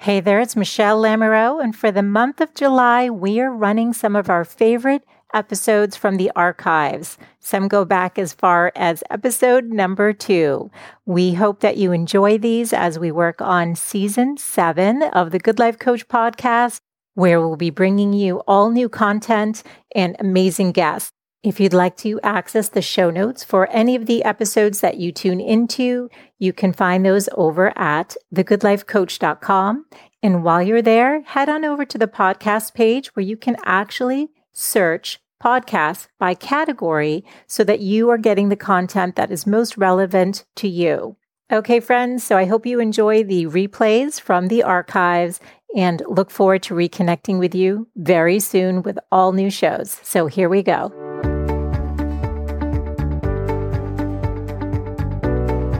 Hey there, it's Michelle Lamoureux, and for the month of July, we are running some of our favorite episodes from the archives. Some go back as far as episode number two. We hope that you enjoy these as we work on season seven of the Good Life Coach podcast, where we'll be bringing you all new content and amazing guests. If you'd like to access the show notes for any of the episodes that you tune into, you can find those over at thegoodlifecoach.com. And while you're there, head on over to the podcast page where you can actually search podcasts by category so that you are getting the content that is most relevant to you. Okay, friends, so I hope you enjoy the replays from the archives and look forward to reconnecting with you very soon with all new shows. So here we go.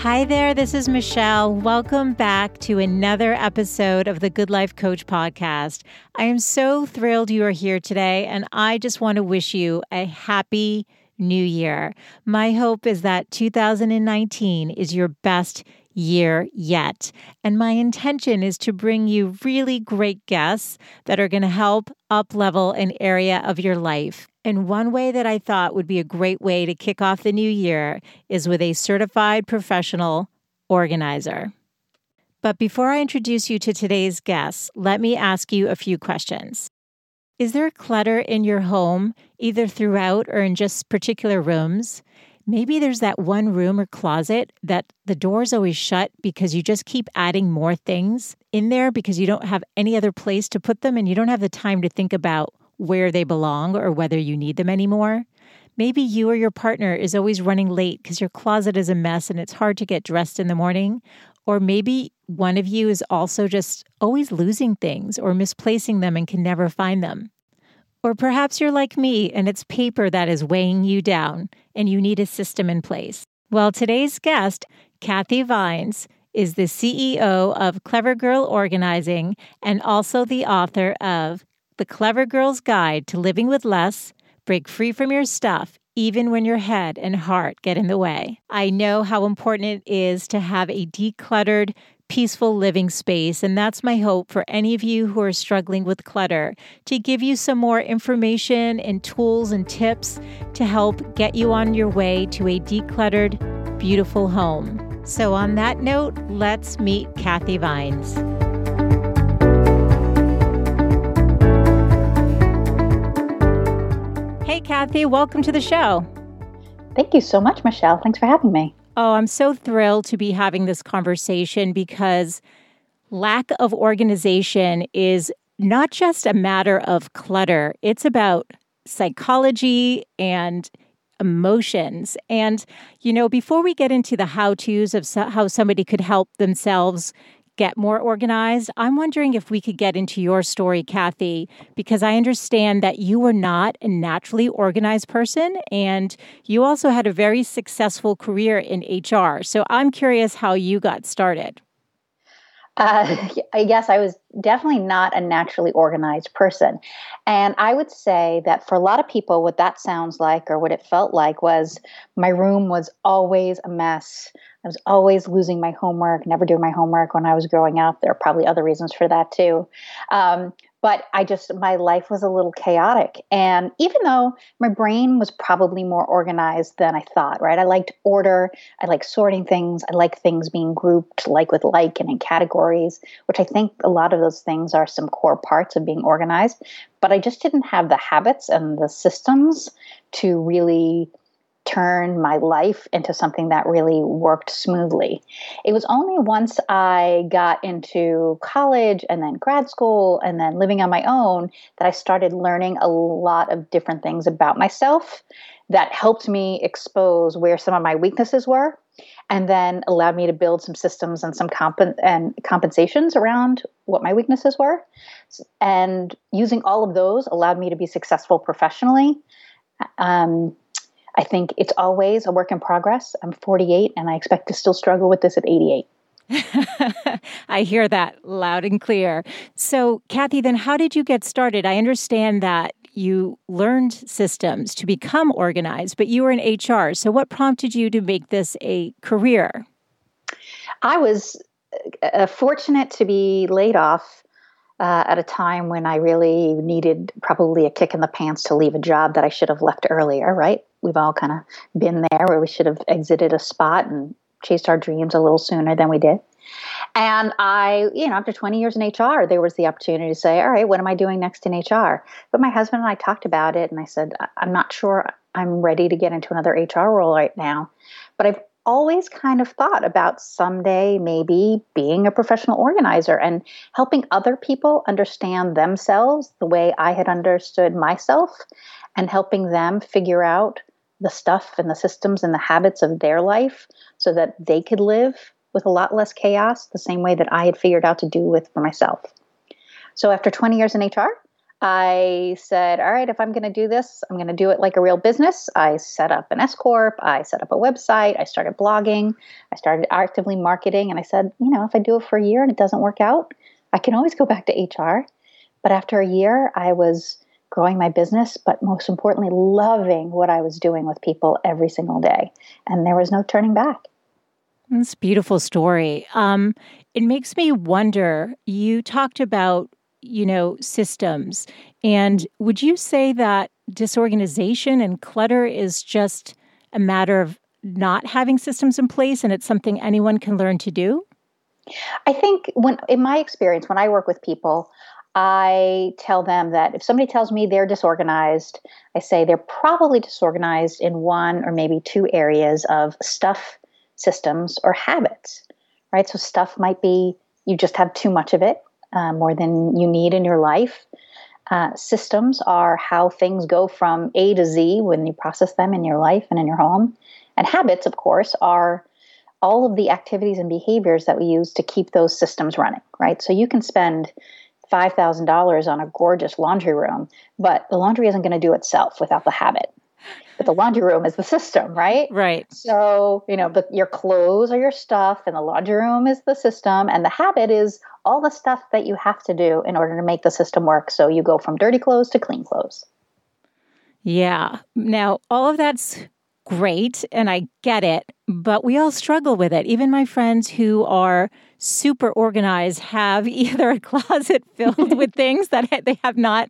Hi there, this is Michelle. Welcome back to another episode of the Good Life Coach podcast. I am so thrilled you are here today, and I just want to wish you a happy new year. My hope is that 2019 is your best year yet. And my intention is to bring you really great guests that are going to help up level an area of your life. And one way that I thought would be a great way to kick off the new year is with a certified professional organizer. But before I introduce you to today's guests, let me ask you a few questions. Is there clutter in your home, either throughout or in just particular rooms? Maybe there's that one room or closet that the door's always shut because you just keep adding more things in there because you don't have any other place to put them and you don't have the time to think about where they belong or whether you need them anymore. Maybe you or your partner is always running late because your closet is a mess and it's hard to get dressed in the morning. Or maybe one of you is also just always losing things or misplacing them and can never find them. Or perhaps you're like me and it's paper that is weighing you down and you need a system in place. Well, today's guest, Kathy Vines, is the CEO of Clever Girl Organizing and also the author of the Clever Girl's Guide to Living with Less, break free from your stuff, even when your head and heart get in the way. I know how important it is to have a decluttered, peaceful living space. And that's my hope for any of you who are struggling with clutter to give you some more information and tools and tips to help get you on your way to a decluttered, beautiful home. So, on that note, let's meet Kathy Vines. Hey, Kathy, welcome to the show. Thank you so much, Michelle. Thanks for having me. Oh, I'm so thrilled to be having this conversation because lack of organization is not just a matter of clutter, it's about psychology and emotions. And, you know, before we get into the how to's of how somebody could help themselves get more organized. I'm wondering if we could get into your story, Kathy, because I understand that you were not a naturally organized person and you also had a very successful career in HR. So I'm curious how you got started. Uh, I guess I was definitely not a naturally organized person. And I would say that for a lot of people, what that sounds like or what it felt like was my room was always a mess. I was always losing my homework, never doing my homework when I was growing up. There are probably other reasons for that too. Um, but I just, my life was a little chaotic. And even though my brain was probably more organized than I thought, right? I liked order, I like sorting things, I like things being grouped like with like and in categories, which I think a lot of those things are some core parts of being organized. But I just didn't have the habits and the systems to really turn my life into something that really worked smoothly. It was only once I got into college and then grad school and then living on my own that I started learning a lot of different things about myself that helped me expose where some of my weaknesses were and then allowed me to build some systems and some comp- and compensations around what my weaknesses were. And using all of those allowed me to be successful professionally. Um, I think it's always a work in progress. I'm 48 and I expect to still struggle with this at 88. I hear that loud and clear. So, Kathy, then how did you get started? I understand that you learned systems to become organized, but you were in HR. So, what prompted you to make this a career? I was uh, fortunate to be laid off uh, at a time when I really needed probably a kick in the pants to leave a job that I should have left earlier, right? We've all kind of been there where we should have exited a spot and chased our dreams a little sooner than we did. And I, you know, after 20 years in HR, there was the opportunity to say, all right, what am I doing next in HR? But my husband and I talked about it, and I said, I'm not sure I'm ready to get into another HR role right now. But I've always kind of thought about someday maybe being a professional organizer and helping other people understand themselves the way I had understood myself and helping them figure out the stuff and the systems and the habits of their life so that they could live with a lot less chaos, the same way that I had figured out to do with for myself. So after 20 years in HR, I said, all right, if I'm going to do this, I'm going to do it like a real business. I set up an S Corp, I set up a website, I started blogging, I started actively marketing, and I said, you know, if I do it for a year and it doesn't work out, I can always go back to HR. But after a year, I was growing my business, but most importantly, loving what I was doing with people every single day. And there was no turning back. It's a beautiful story. Um, it makes me wonder. You talked about, you know, systems, and would you say that disorganization and clutter is just a matter of not having systems in place, and it's something anyone can learn to do? I think when, in my experience, when I work with people, I tell them that if somebody tells me they're disorganized, I say they're probably disorganized in one or maybe two areas of stuff systems or habits, right? So stuff might be you just have too much of it, uh, more than you need in your life. Uh, systems are how things go from A to Z when you process them in your life and in your home. And habits, of course, are all of the activities and behaviors that we use to keep those systems running, right? So you can spend $5,000 on a gorgeous laundry room, but the laundry isn't going to do itself without the habit but the laundry room is the system, right? Right. So, you know, the, your clothes are your stuff, and the laundry room is the system, and the habit is all the stuff that you have to do in order to make the system work. So you go from dirty clothes to clean clothes. Yeah. Now, all of that's great, and I get it, but we all struggle with it. Even my friends who are super organized have either a closet filled with things that they have not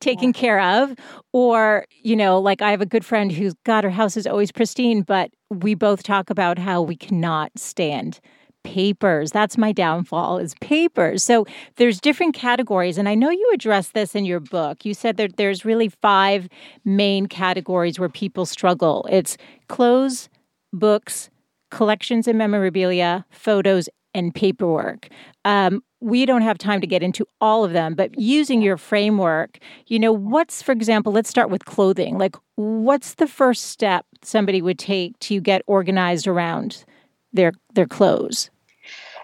taken yeah. care of or you know like i have a good friend who's got her house is always pristine but we both talk about how we cannot stand papers that's my downfall is papers so there's different categories and i know you address this in your book you said that there's really five main categories where people struggle it's clothes books collections and memorabilia photos and paperwork. Um, we don't have time to get into all of them, but using your framework, you know, what's, for example, let's start with clothing. Like, what's the first step somebody would take to get organized around their their clothes?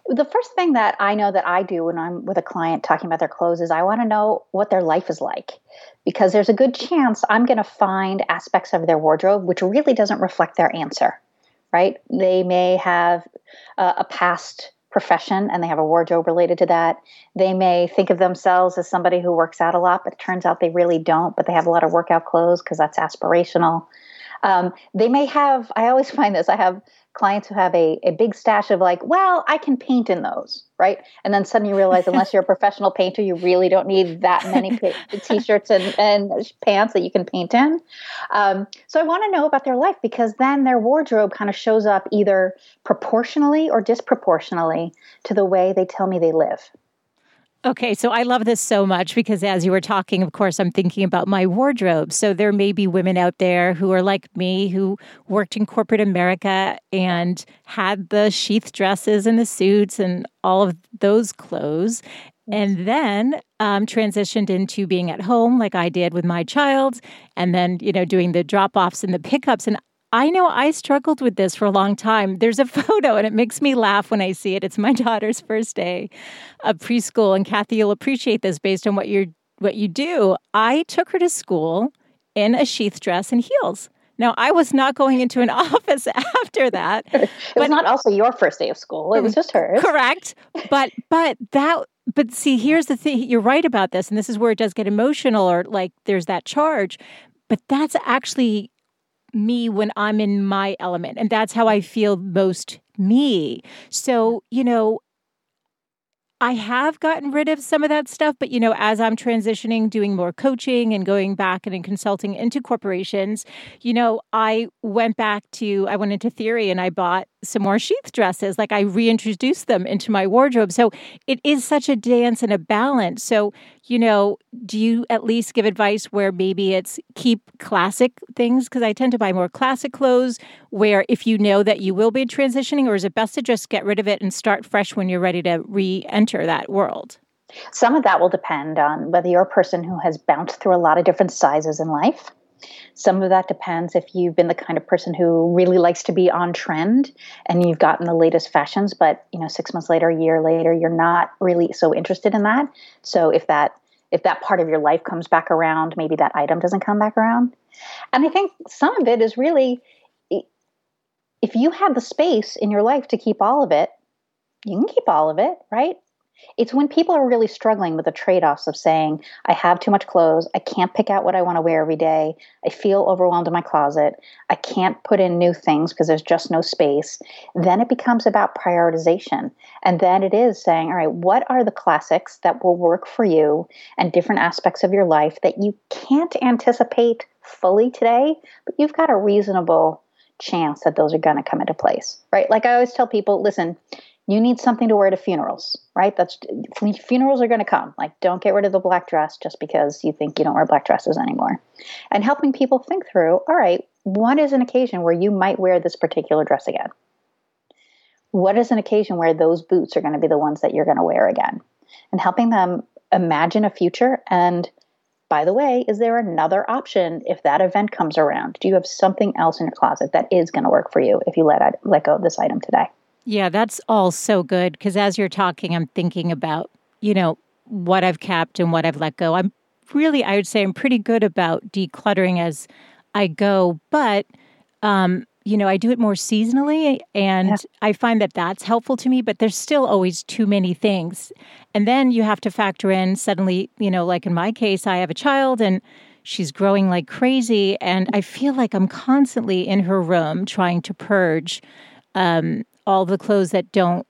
The first thing that I know that I do when I'm with a client talking about their clothes is I want to know what their life is like because there's a good chance I'm going to find aspects of their wardrobe which really doesn't reflect their answer, right? They may have uh, a past profession and they have a wardrobe related to that. They may think of themselves as somebody who works out a lot, but it turns out they really don't, but they have a lot of workout clothes because that's aspirational. Um, they may have, I always find this, I have clients who have a, a big stash of like, well, I can paint in those, right? And then suddenly you realize, unless you're a professional painter, you really don't need that many t-shirts and, and pants that you can paint in. Um, so I want to know about their life because then their wardrobe kind of shows up either proportionally or disproportionately to the way they tell me they live. Okay, so I love this so much because as you were talking, of course, I'm thinking about my wardrobe. So there may be women out there who are like me who worked in corporate America and had the sheath dresses and the suits and all of those clothes. And then um, transitioned into being at home, like I did with my child, and then, you know, doing the drop offs and the pickups. And I know I struggled with this for a long time. There's a photo and it makes me laugh when I see it. It's my daughter's first day of preschool. And Kathy, you'll appreciate this based on what you're what you do. I took her to school in a sheath dress and heels. Now, I was not going into an office after that. it was not also your first day of school. It was mm. just hers. Correct. But but that but see, here's the thing. You're right about this, and this is where it does get emotional, or like there's that charge. But that's actually me when I'm in my element, and that's how I feel most me. So you know, I have gotten rid of some of that stuff, but you know, as I'm transitioning, doing more coaching and going back and in consulting into corporations, you know, I went back to I went into theory and I bought some more sheath dresses. Like I reintroduced them into my wardrobe. So it is such a dance and a balance. So, you know, do you at least give advice where maybe it's keep classic things? Because I tend to buy more classic clothes where if you know that you will be transitioning, or is it best to just get rid of it and start fresh when you're ready to re enter that world? Some of that will depend on whether you're a person who has bounced through a lot of different sizes in life some of that depends if you've been the kind of person who really likes to be on trend and you've gotten the latest fashions, but you know, six months later, a year later, you're not really so interested in that. So if that if that part of your life comes back around, maybe that item doesn't come back around. And I think some of it is really if you have the space in your life to keep all of it, you can keep all of it, right? It's when people are really struggling with the trade offs of saying, I have too much clothes. I can't pick out what I want to wear every day. I feel overwhelmed in my closet. I can't put in new things because there's just no space. Then it becomes about prioritization. And then it is saying, all right, what are the classics that will work for you and different aspects of your life that you can't anticipate fully today, but you've got a reasonable chance that those are going to come into place, right? Like I always tell people, listen, you need something to wear to funerals, right? That's funerals are going to come. Like, don't get rid of the black dress just because you think you don't wear black dresses anymore. And helping people think through, all right, what is an occasion where you might wear this particular dress again? What is an occasion where those boots are going to be the ones that you're going to wear again? And helping them imagine a future. And by the way, is there another option if that event comes around? Do you have something else in your closet that is going to work for you if you let, let go of this item today? Yeah, that's all so good because as you're talking, I'm thinking about, you know, what I've kept and what I've let go. I'm really, I would say, I'm pretty good about decluttering as I go, but, um, you know, I do it more seasonally and yeah. I find that that's helpful to me, but there's still always too many things. And then you have to factor in suddenly, you know, like in my case, I have a child and she's growing like crazy. And I feel like I'm constantly in her room trying to purge um, all the clothes that don't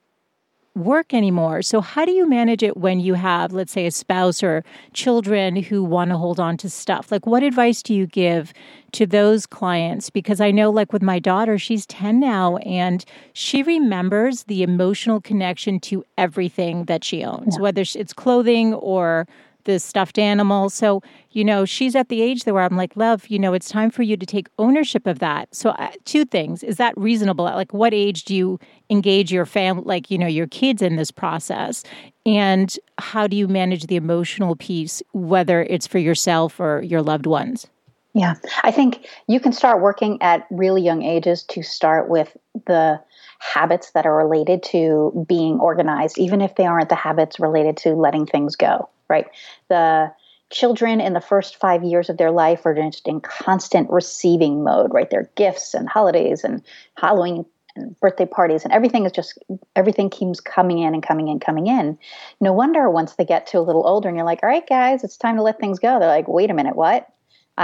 work anymore. So, how do you manage it when you have, let's say, a spouse or children who want to hold on to stuff? Like, what advice do you give to those clients? Because I know, like, with my daughter, she's 10 now and she remembers the emotional connection to everything that she owns, yeah. whether it's clothing or the stuffed animal. So, you know, she's at the age where I'm like, love, you know, it's time for you to take ownership of that. So, uh, two things. Is that reasonable? Like, what age do you engage your family, like, you know, your kids in this process? And how do you manage the emotional piece, whether it's for yourself or your loved ones? Yeah, I think you can start working at really young ages to start with the habits that are related to being organized, even if they aren't the habits related to letting things go right? The children in the first five years of their life are just in constant receiving mode, right? Their gifts and holidays and Halloween and birthday parties and everything is just everything keeps coming in and coming in, coming in. No wonder once they get to a little older and you're like, all right, guys, it's time to let things go. They're like, wait a minute, what?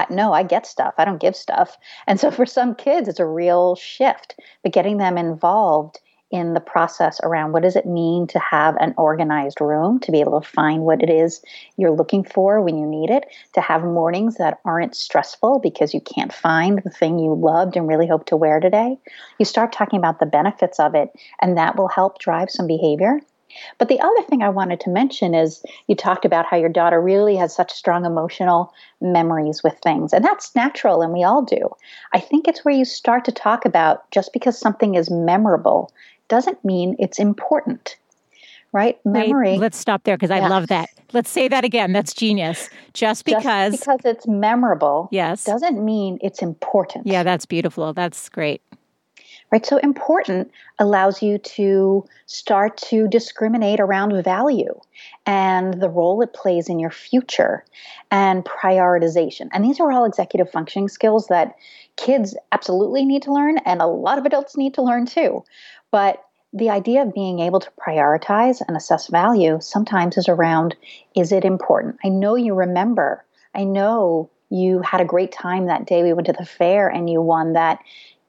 No, I get stuff. I don't give stuff. And so for some kids, it's a real shift. But getting them involved in the process around what does it mean to have an organized room, to be able to find what it is you're looking for when you need it, to have mornings that aren't stressful because you can't find the thing you loved and really hope to wear today. You start talking about the benefits of it, and that will help drive some behavior. But the other thing I wanted to mention is you talked about how your daughter really has such strong emotional memories with things, and that's natural, and we all do. I think it's where you start to talk about just because something is memorable doesn't mean it's important, right? Memory. Wait, let's stop there because I love that. Let's say that again. That's genius. Just because Just because it's memorable yes. doesn't mean it's important. Yeah, that's beautiful. That's great. Right. So important allows you to start to discriminate around value and the role it plays in your future and prioritization. And these are all executive functioning skills that kids absolutely need to learn and a lot of adults need to learn too. But the idea of being able to prioritize and assess value sometimes is around is it important? I know you remember. I know you had a great time that day we went to the fair and you won that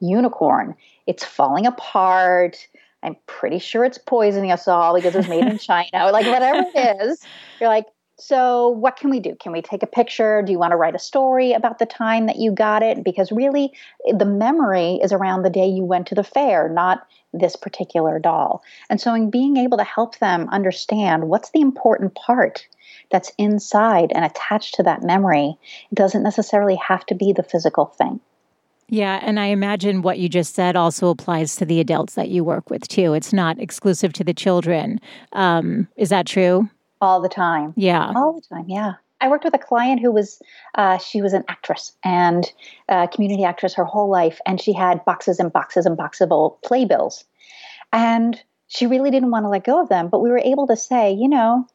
unicorn. It's falling apart. I'm pretty sure it's poisoning us all because it's made in China, or like whatever it is. You're like, so what can we do? Can we take a picture? Do you want to write a story about the time that you got it? Because really, the memory is around the day you went to the fair, not this particular doll. And so, in being able to help them understand what's the important part that's inside and attached to that memory, it doesn't necessarily have to be the physical thing. Yeah, and I imagine what you just said also applies to the adults that you work with too. It's not exclusive to the children. Um, is that true? All the time. Yeah. All the time. Yeah. I worked with a client who was, uh, she was an actress and a community actress her whole life, and she had boxes and boxes and boxes of old playbills. And she really didn't want to let go of them, but we were able to say, you know,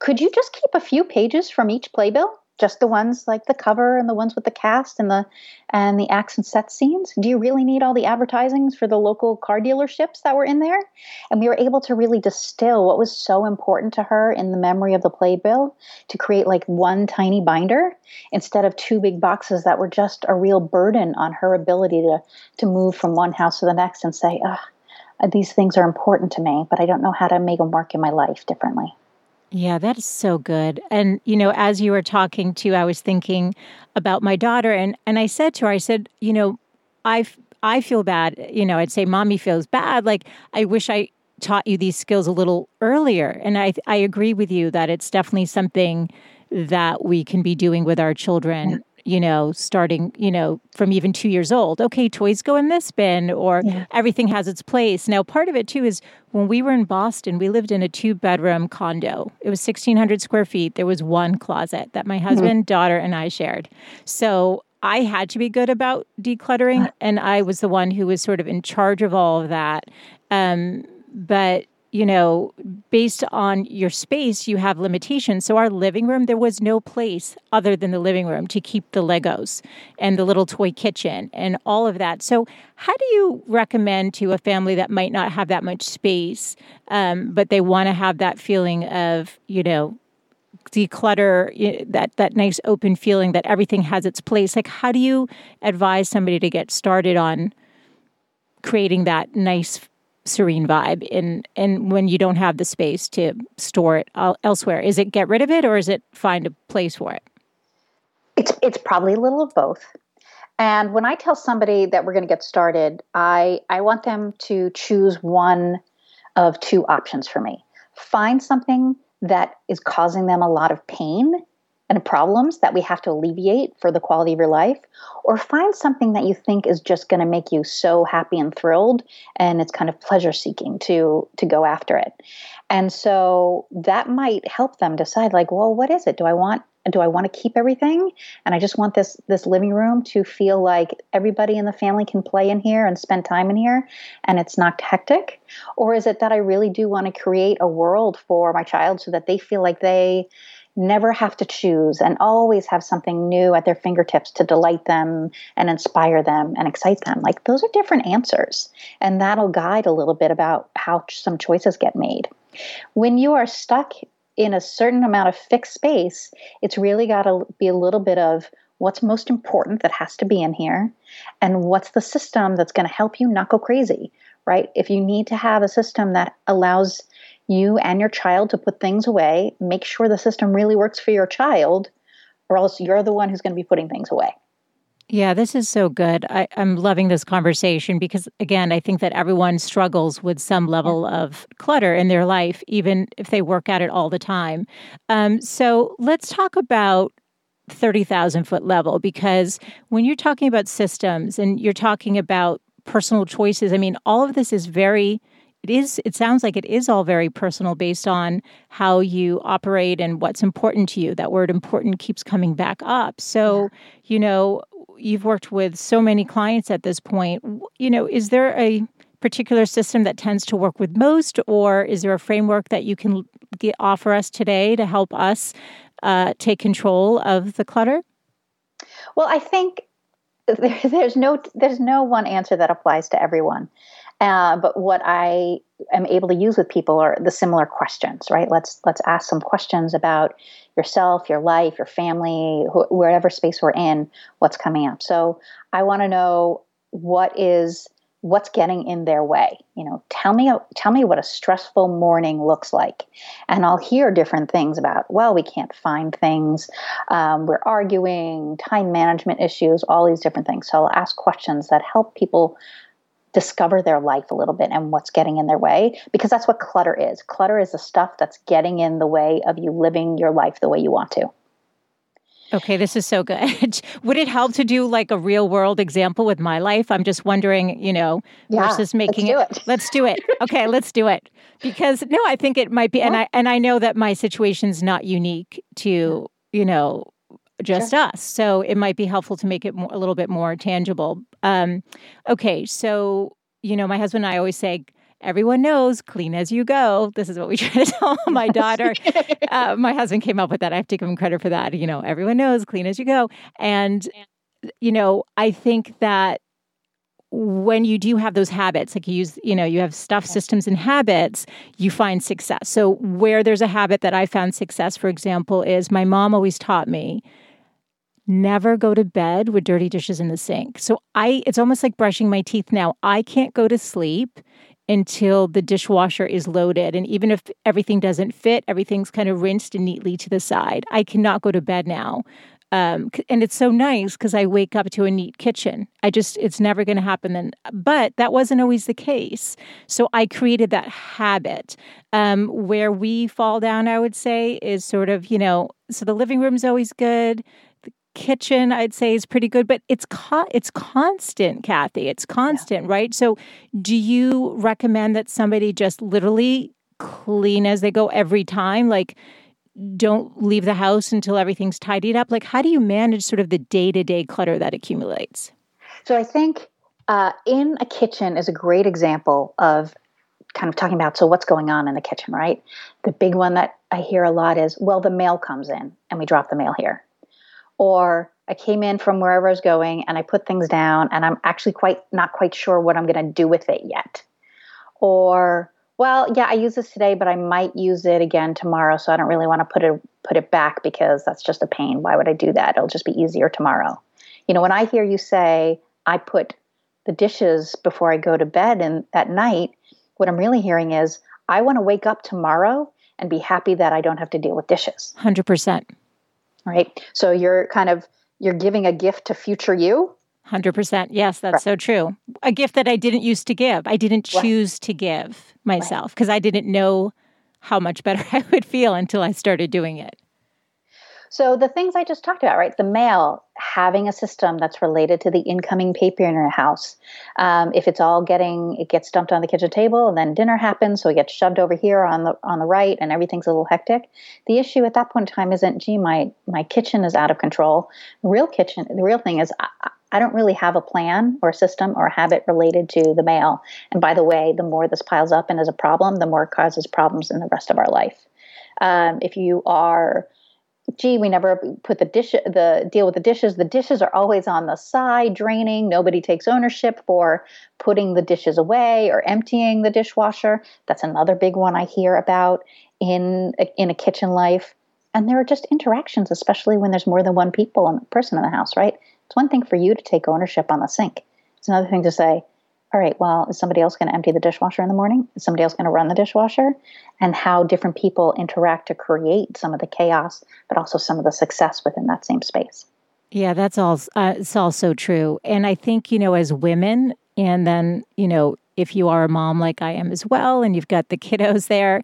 could you just keep a few pages from each playbill? Just the ones like the cover and the ones with the cast and the and the acts and set scenes? Do you really need all the advertisings for the local car dealerships that were in there? And we were able to really distill what was so important to her in the memory of the playbill to create like one tiny binder instead of two big boxes that were just a real burden on her ability to to move from one house to the next and say ah these things are important to me but i don't know how to make them work in my life differently yeah, that is so good. And you know, as you were talking to, I was thinking about my daughter, and and I said to her, I said, you know, I I feel bad. You know, I'd say, mommy feels bad. Like I wish I taught you these skills a little earlier. And I I agree with you that it's definitely something that we can be doing with our children you know, starting, you know, from even two years old. Okay, toys go in this bin, or yeah. everything has its place. Now, part of it too is when we were in Boston, we lived in a two bedroom condo. It was 1,600 square feet. There was one closet that my mm-hmm. husband, mm-hmm. daughter, and I shared. So I had to be good about decluttering, and I was the one who was sort of in charge of all of that. Um, but you know, based on your space, you have limitations. So, our living room, there was no place other than the living room to keep the Legos and the little toy kitchen and all of that. So, how do you recommend to a family that might not have that much space, um, but they want to have that feeling of, you know, declutter that that nice open feeling that everything has its place like how do you advise somebody to get started on creating that nice serene vibe in and when you don't have the space to store it elsewhere. Is it get rid of it or is it find a place for it? It's it's probably a little of both. And when i tell somebody that we're going to get started i i want them to choose one of two options for me. Find something that is causing them a lot of pain and problems that we have to alleviate for the quality of your life, or find something that you think is just going to make you so happy and thrilled and it's kind of pleasure seeking to to go after it. And so that might help them decide like, well, what is it? Do I want do I want to keep everything? And I just want this this living room to feel like everybody in the family can play in here and spend time in here and it's not hectic? Or is it that I really do want to create a world for my child so that they feel like they never have to choose and always have something new at their fingertips to delight them and inspire them and excite them. Like those are different answers. And that'll guide a little bit about how some choices get made. When you are stuck in a certain amount of fixed space, it's really got to be a little bit of what's most important that has to be in here and what's the system that's going to help you not go crazy, right? If you need to have a system that allows you and your child to put things away, make sure the system really works for your child, or else you're the one who's going to be putting things away. Yeah, this is so good. I, am loving this conversation because, again, I think that everyone struggles with some level of clutter in their life, even if they work at it all the time. Um, so let's talk about 30,000 foot level because when you're talking about systems and you're talking about personal choices, I mean, all of this is very it is it sounds like it is all very personal based on how you operate and what's important to you. That word important keeps coming back up. So yeah. you know you've worked with so many clients at this point. You know is there a particular system that tends to work with most or is there a framework that you can get, offer us today to help us uh, take control of the clutter? Well i think there's no there's no one answer that applies to everyone uh, but what I am able to use with people are the similar questions, right? Let's let's ask some questions about yourself, your life, your family, wh- wherever space we're in, what's coming up. So I want to know what is what's getting in their way. You know, tell me tell me what a stressful morning looks like, and I'll hear different things about. Well, we can't find things. Um, we're arguing, time management issues, all these different things. So I'll ask questions that help people discover their life a little bit and what's getting in their way because that's what clutter is. Clutter is the stuff that's getting in the way of you living your life the way you want to. Okay, this is so good. Would it help to do like a real world example with my life? I'm just wondering, you know, yeah, versus making let's it, it. Let's do it. Okay, let's do it. Because no, I think it might be and I and I know that my situation's not unique to, you know, just sure. us. So it might be helpful to make it more, a little bit more tangible. Um, okay, so you know, my husband and I always say, everyone knows clean as you go. This is what we try to tell my daughter. uh, my husband came up with that. I have to give him credit for that. You know, everyone knows clean as you go. And, you know, I think that when you do have those habits, like you use, you know, you have stuff, systems, and habits, you find success. So, where there's a habit that I found success, for example, is my mom always taught me never go to bed with dirty dishes in the sink. So I it's almost like brushing my teeth now. I can't go to sleep until the dishwasher is loaded and even if everything doesn't fit, everything's kind of rinsed and neatly to the side. I cannot go to bed now. Um, and it's so nice because I wake up to a neat kitchen. I just, it's never going to happen then. But that wasn't always the case. So I created that habit. Um, where we fall down, I would say, is sort of, you know, so the living room's always good kitchen i'd say is pretty good but it's co- it's constant kathy. It's constant yeah. right? So do you recommend that somebody just literally clean as they go every time? Like don't leave the house until everything's tidied up? Like how do you manage sort of the day-to-day clutter that accumulates? So i think uh, in a kitchen is a great example of kind of talking about so what's going on in the kitchen right? The big one that i hear a lot is well the mail comes in and we drop the mail here or I came in from wherever I was going and I put things down and I'm actually quite not quite sure what I'm going to do with it yet. Or well, yeah, I use this today, but I might use it again tomorrow, so I don't really want to put it put it back because that's just a pain. Why would I do that? It'll just be easier tomorrow. You know, when I hear you say I put the dishes before I go to bed and at night, what I'm really hearing is I want to wake up tomorrow and be happy that I don't have to deal with dishes. 100% right? So you're kind of you're giving a gift to future you. 100%. Yes, that's right. so true. A gift that I didn't used to give. I didn't choose right. to give myself because right. I didn't know how much better I would feel until I started doing it. So the things I just talked about, right? The mail, having a system that's related to the incoming paper in your house. Um, if it's all getting, it gets dumped on the kitchen table, and then dinner happens, so it gets shoved over here on the on the right, and everything's a little hectic. The issue at that point in time isn't, gee, my my kitchen is out of control. The real kitchen, the real thing is. I, I don't really have a plan or a system or a habit related to the mail. And by the way, the more this piles up and is a problem, the more it causes problems in the rest of our life. Um, if you are gee, we never put the dish the deal with the dishes. The dishes are always on the side, draining. Nobody takes ownership for putting the dishes away or emptying the dishwasher. That's another big one I hear about in in a kitchen life. And there are just interactions, especially when there's more than one people and person in the house, right? It's one thing for you to take ownership on the sink. It's another thing to say, all right, well, is somebody else going to empty the dishwasher in the morning? Is somebody else going to run the dishwasher? And how different people interact to create some of the chaos, but also some of the success within that same space. Yeah, that's all. Uh, it's all so true. And I think you know, as women, and then you know, if you are a mom like I am as well, and you've got the kiddos there,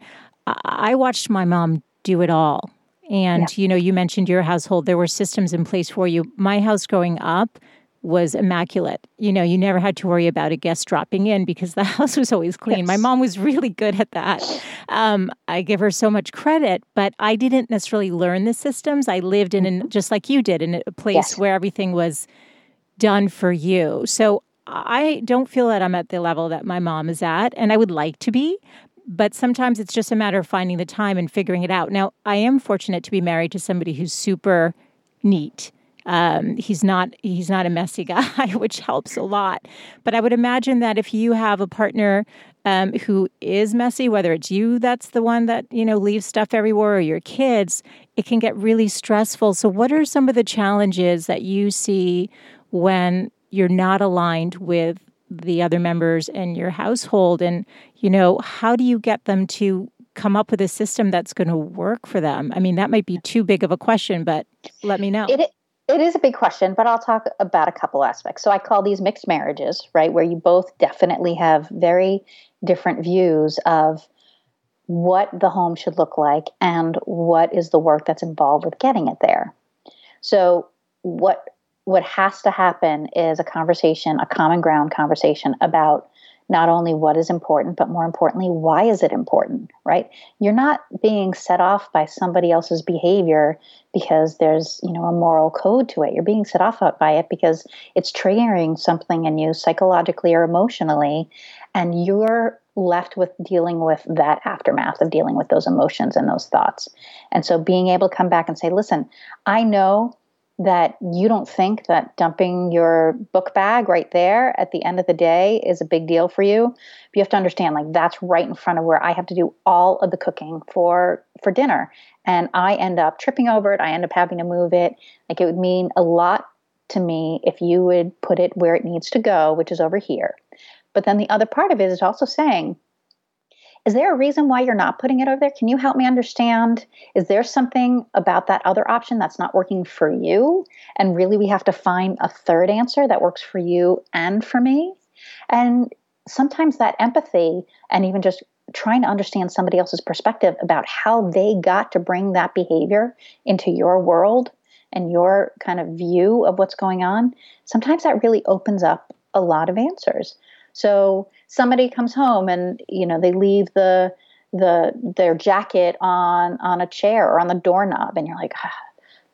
I watched my mom do it all. And yeah. you know, you mentioned your household; there were systems in place for you. My house growing up was immaculate. You know, you never had to worry about a guest dropping in because the house was always clean. Yes. My mom was really good at that. Um, I give her so much credit, but I didn't necessarily learn the systems. I lived in, an, mm-hmm. just like you did, in a place yes. where everything was done for you. So I don't feel that I'm at the level that my mom is at, and I would like to be. But sometimes it's just a matter of finding the time and figuring it out. Now, I am fortunate to be married to somebody who's super neat um, he's not he's not a messy guy, which helps a lot. But I would imagine that if you have a partner um, who is messy, whether it's you that's the one that you know leaves stuff everywhere or your kids, it can get really stressful. So, what are some of the challenges that you see when you're not aligned with the other members in your household? And you know, how do you get them to come up with a system that's going to work for them? I mean, that might be too big of a question, but let me know. It, it is a big question, but I'll talk about a couple aspects. So I call these mixed marriages, right? Where you both definitely have very different views of what the home should look like and what is the work that's involved with getting it there. So what what has to happen is a conversation, a common ground conversation about not only what is important, but more importantly, why is it important, right? You're not being set off by somebody else's behavior because there's, you know, a moral code to it. You're being set off by it because it's triggering something in you psychologically or emotionally, and you're left with dealing with that aftermath of dealing with those emotions and those thoughts. And so being able to come back and say, listen, I know that you don't think that dumping your book bag right there at the end of the day is a big deal for you. But you have to understand like that's right in front of where i have to do all of the cooking for for dinner. And i end up tripping over it. I end up having to move it. Like it would mean a lot to me if you would put it where it needs to go which is over here. But then the other part of it is also saying is there a reason why you're not putting it over there? Can you help me understand? Is there something about that other option that's not working for you? And really, we have to find a third answer that works for you and for me. And sometimes that empathy and even just trying to understand somebody else's perspective about how they got to bring that behavior into your world and your kind of view of what's going on, sometimes that really opens up a lot of answers. So somebody comes home and you know they leave the the their jacket on on a chair or on the doorknob, and you're like. Ah,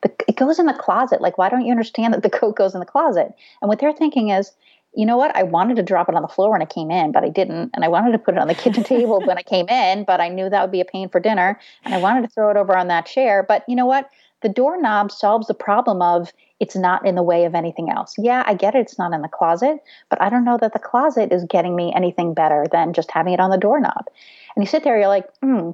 the, it goes in the closet. Like, why don't you understand that the coat goes in the closet? And what they're thinking is, you know what? I wanted to drop it on the floor when I came in, but I didn't. And I wanted to put it on the kitchen table when I came in, but I knew that would be a pain for dinner. And I wanted to throw it over on that chair. But you know what? The doorknob solves the problem of it's not in the way of anything else. Yeah, I get it, it's not in the closet, but I don't know that the closet is getting me anything better than just having it on the doorknob. And you sit there, you're like, hmm,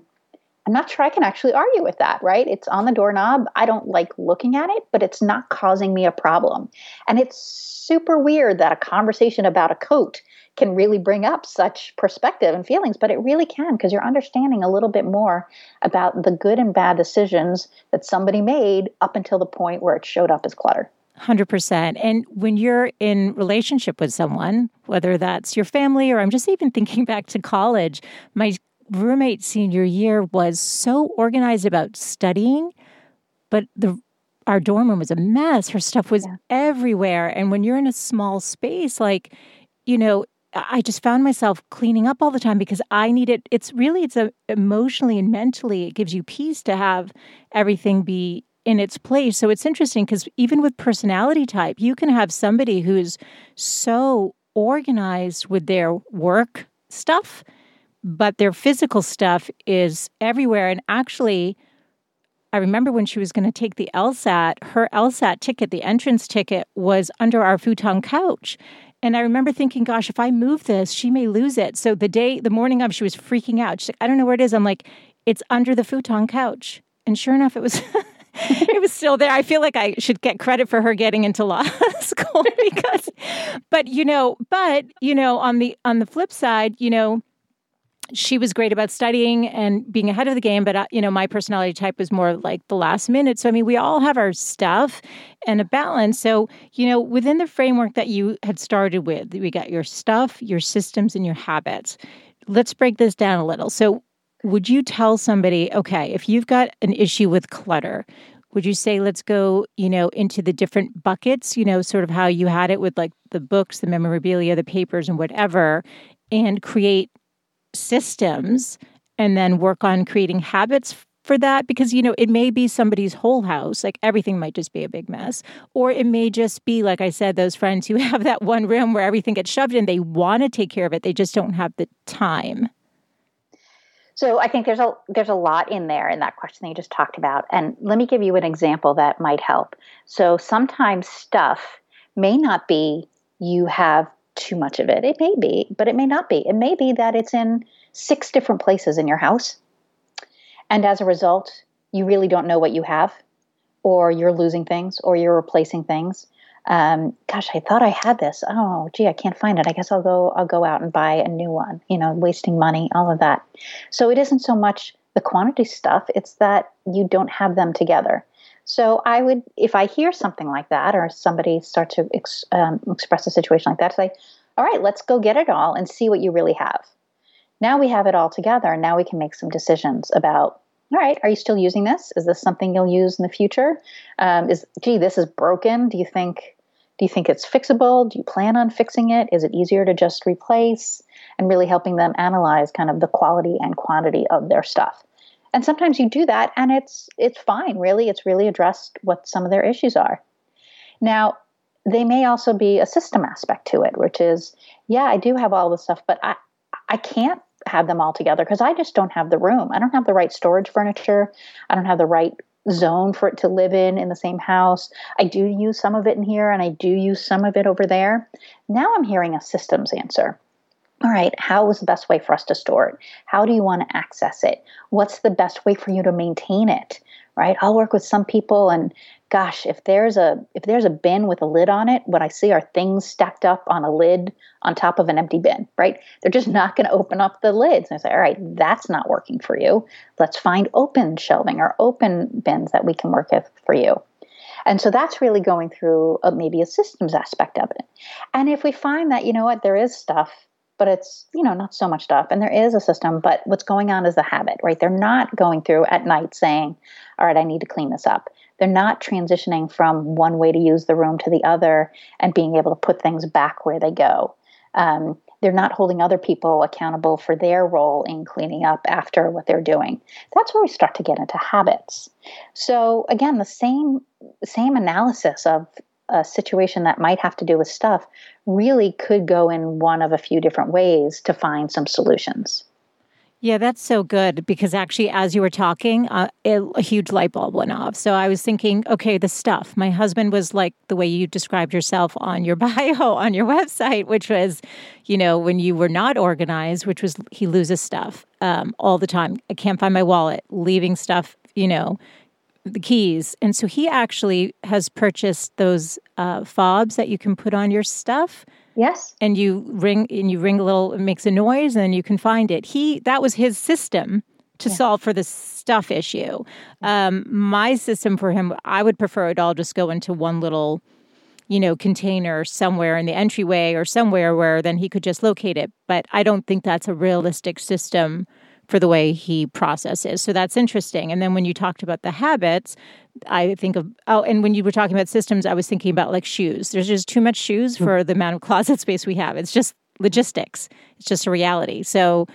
I'm not sure I can actually argue with that, right? It's on the doorknob. I don't like looking at it, but it's not causing me a problem. And it's super weird that a conversation about a coat can really bring up such perspective and feelings, but it really can because you're understanding a little bit more about the good and bad decisions that somebody made up until the point where it showed up as clutter. 100%. And when you're in relationship with someone, whether that's your family or I'm just even thinking back to college, my roommate senior year was so organized about studying, but the our dorm room was a mess. Her stuff was yeah. everywhere. And when you're in a small space, like, you know, I just found myself cleaning up all the time because I needed it's really it's a emotionally and mentally it gives you peace to have everything be in its place. So it's interesting because even with personality type, you can have somebody who's so organized with their work stuff, but their physical stuff is everywhere. And actually, I remember when she was going to take the LSAT, her LSAT ticket, the entrance ticket, was under our futon couch. And I remember thinking, gosh, if I move this, she may lose it. So the day, the morning of, she was freaking out. She's like, I don't know where it is. I'm like, it's under the futon couch. And sure enough, it was. it was still there. I feel like I should get credit for her getting into law school because, but you know, but you know, on the on the flip side, you know, she was great about studying and being ahead of the game but uh, you know my personality type was more like the last minute. So i mean we all have our stuff and a balance. So you know within the framework that you had started with we got your stuff your systems and your habits. Let's break this down a little. So would you tell somebody okay if you've got an issue with clutter would you say let's go, you know, into the different buckets, you know, sort of how you had it with like the books, the memorabilia, the papers, and whatever, and create systems and then work on creating habits for that because you know it may be somebody's whole house like everything might just be a big mess. Or it may just be like i said those friends who have that one room where everything gets shoved in they want to take care of it they just don't have the time. So i think there's a there's a lot in there in that question that you just talked about and let me give you an example that might help. So sometimes stuff may not be you have too much of it it may be but it may not be it may be that it's in six different places in your house and as a result, you really don't know what you have, or you're losing things, or you're replacing things. Um, gosh, I thought I had this. Oh, gee, I can't find it. I guess I'll go. I'll go out and buy a new one. You know, wasting money, all of that. So it isn't so much the quantity stuff; it's that you don't have them together. So I would, if I hear something like that, or somebody start to ex, um, express a situation like that, say, "All right, let's go get it all and see what you really have." Now we have it all together, and now we can make some decisions about all right, are you still using this? Is this something you'll use in the future? Um, is gee, this is broken. Do you think do you think it's fixable? Do you plan on fixing it? Is it easier to just replace? And really helping them analyze kind of the quality and quantity of their stuff. And sometimes you do that and it's it's fine, really. It's really addressed what some of their issues are. Now, they may also be a system aspect to it, which is, yeah, I do have all this stuff, but I I can't have them all together because I just don't have the room. I don't have the right storage furniture. I don't have the right zone for it to live in in the same house. I do use some of it in here and I do use some of it over there. Now I'm hearing a systems answer. All right, how is the best way for us to store it? How do you want to access it? What's the best way for you to maintain it? Right? I'll work with some people and gosh, if there's a if there's a bin with a lid on it, what I see are things stacked up on a lid on top of an empty bin, right? They're just not going to open up the lids. And I say, all right, that's not working for you. Let's find open shelving or open bins that we can work with for you. And so that's really going through a, maybe a systems aspect of it. And if we find that, you know what, there is stuff, but it's, you know, not so much stuff, and there is a system, but what's going on is the habit, right? They're not going through at night saying, all right, I need to clean this up they're not transitioning from one way to use the room to the other and being able to put things back where they go. Um, they're not holding other people accountable for their role in cleaning up after what they're doing. That's where we start to get into habits. So again, the same same analysis of a situation that might have to do with stuff really could go in one of a few different ways to find some solutions. Yeah, that's so good because actually, as you were talking, uh, a huge light bulb went off. So I was thinking, okay, the stuff. My husband was like the way you described yourself on your bio on your website, which was, you know, when you were not organized, which was he loses stuff um, all the time. I can't find my wallet, leaving stuff, you know, the keys. And so he actually has purchased those uh, fobs that you can put on your stuff Yes. And you ring and you ring a little, it makes a noise, and you can find it. He that was his system to yeah. solve for the stuff issue. Um, my system for him, I would prefer it all just go into one little, you know, container somewhere in the entryway or somewhere where then he could just locate it. But I don't think that's a realistic system for the way he processes. So that's interesting. And then when you talked about the habits, I think of oh, and when you were talking about systems, I was thinking about like shoes. There's just too much shoes hmm. for the amount of closet space we have. It's just logistics. It's just a reality. So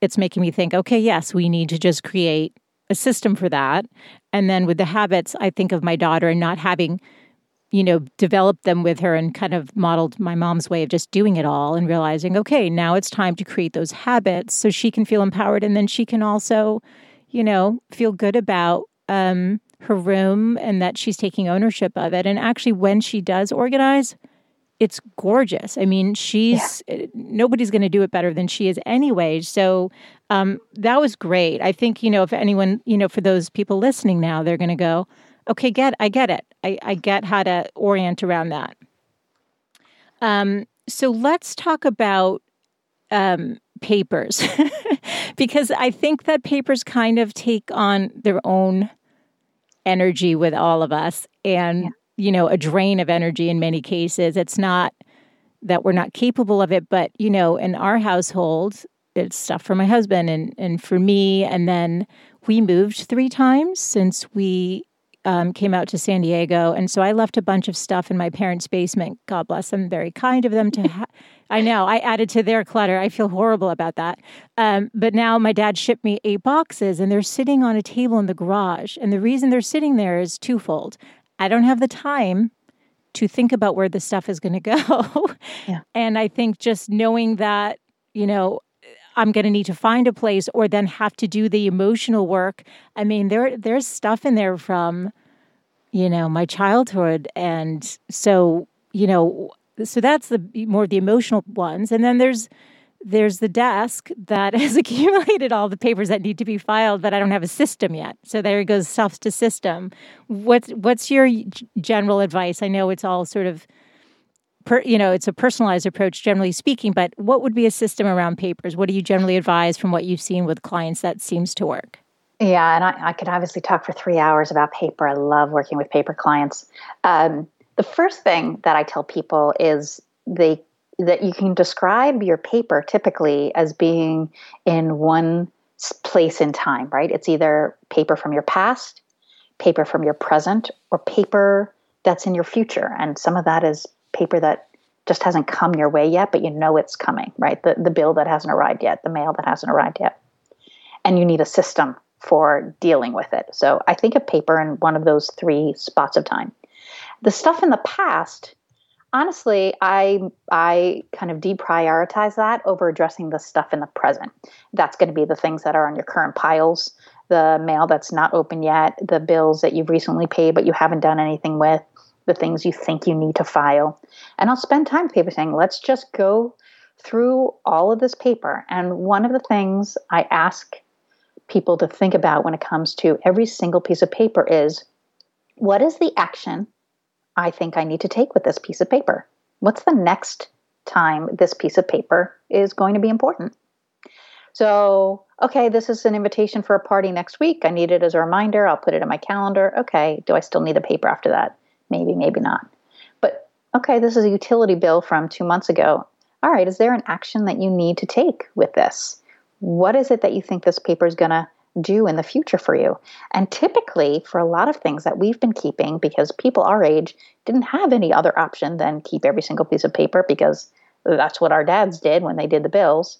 it's making me think, okay, yes, we need to just create a system for that. And then with the habits, I think of my daughter and not having, you know, developed them with her and kind of modeled my mom's way of just doing it all and realizing, okay, now it's time to create those habits so she can feel empowered and then she can also, you know, feel good about um, her room and that she's taking ownership of it. And actually, when she does organize, it's gorgeous. I mean, she's yeah. Eh, nobody's going to do it better than she is anyway. So um, that was great. I think you know if anyone you know for those people listening now, they're going to go, okay, get I get it. I, I get how to orient around that. Um, so let's talk about um, papers because I think that papers kind of take on their own energy with all of us and yeah. you know a drain of energy in many cases it's not that we're not capable of it but you know in our household it's stuff for my husband and and for me and then we moved three times since we um, came out to San Diego, and so I left a bunch of stuff in my parents' basement. God bless them, very kind of them to. Ha- I know I added to their clutter. I feel horrible about that. Um, but now my dad shipped me eight boxes, and they're sitting on a table in the garage. And the reason they're sitting there is twofold. I don't have the time to think about where the stuff is going to go. yeah. And I think just knowing that, you know, I'm going to need to find a place or then have to do the emotional work. I mean, there there's stuff in there from you know, my childhood and so, you know, so that's the more of the emotional ones and then there's there's the desk that has accumulated all the papers that need to be filed, but I don't have a system yet. So there goes stuff to system. What's what's your general advice? I know it's all sort of per, you know, it's a personalized approach, generally speaking, but what would be a system around papers? What do you generally advise from what you've seen with clients that seems to work? Yeah, and I, I could obviously talk for three hours about paper. I love working with paper clients. Um, the first thing that I tell people is they that you can describe your paper typically as being in one place in time, right? It's either paper from your past, paper from your present, or paper that's in your future. And some of that is paper that just hasn't come your way yet, but you know it's coming, right? The, the bill that hasn't arrived yet, the mail that hasn't arrived yet. And you need a system for dealing with it. So I think of paper in one of those three spots of time. The stuff in the past, honestly, I I kind of deprioritize that over addressing the stuff in the present. That's going to be the things that are on your current piles, the mail that's not open yet, the bills that you've recently paid but you haven't done anything with, the things you think you need to file. And I'll spend time with people saying, let's just go through all of this paper. And one of the things I ask people to think about when it comes to every single piece of paper is what is the action I think I need to take with this piece of paper? What's the next time this piece of paper is going to be important? So, okay, this is an invitation for a party next week. I need it as a reminder. I'll put it in my calendar. Okay, do I still need the paper after that? Maybe, maybe not. But okay, this is a utility bill from two months ago. All right, is there an action that you need to take with this? What is it that you think this paper is going to do in the future for you? And typically, for a lot of things that we've been keeping, because people our age didn't have any other option than keep every single piece of paper because that's what our dads did when they did the bills.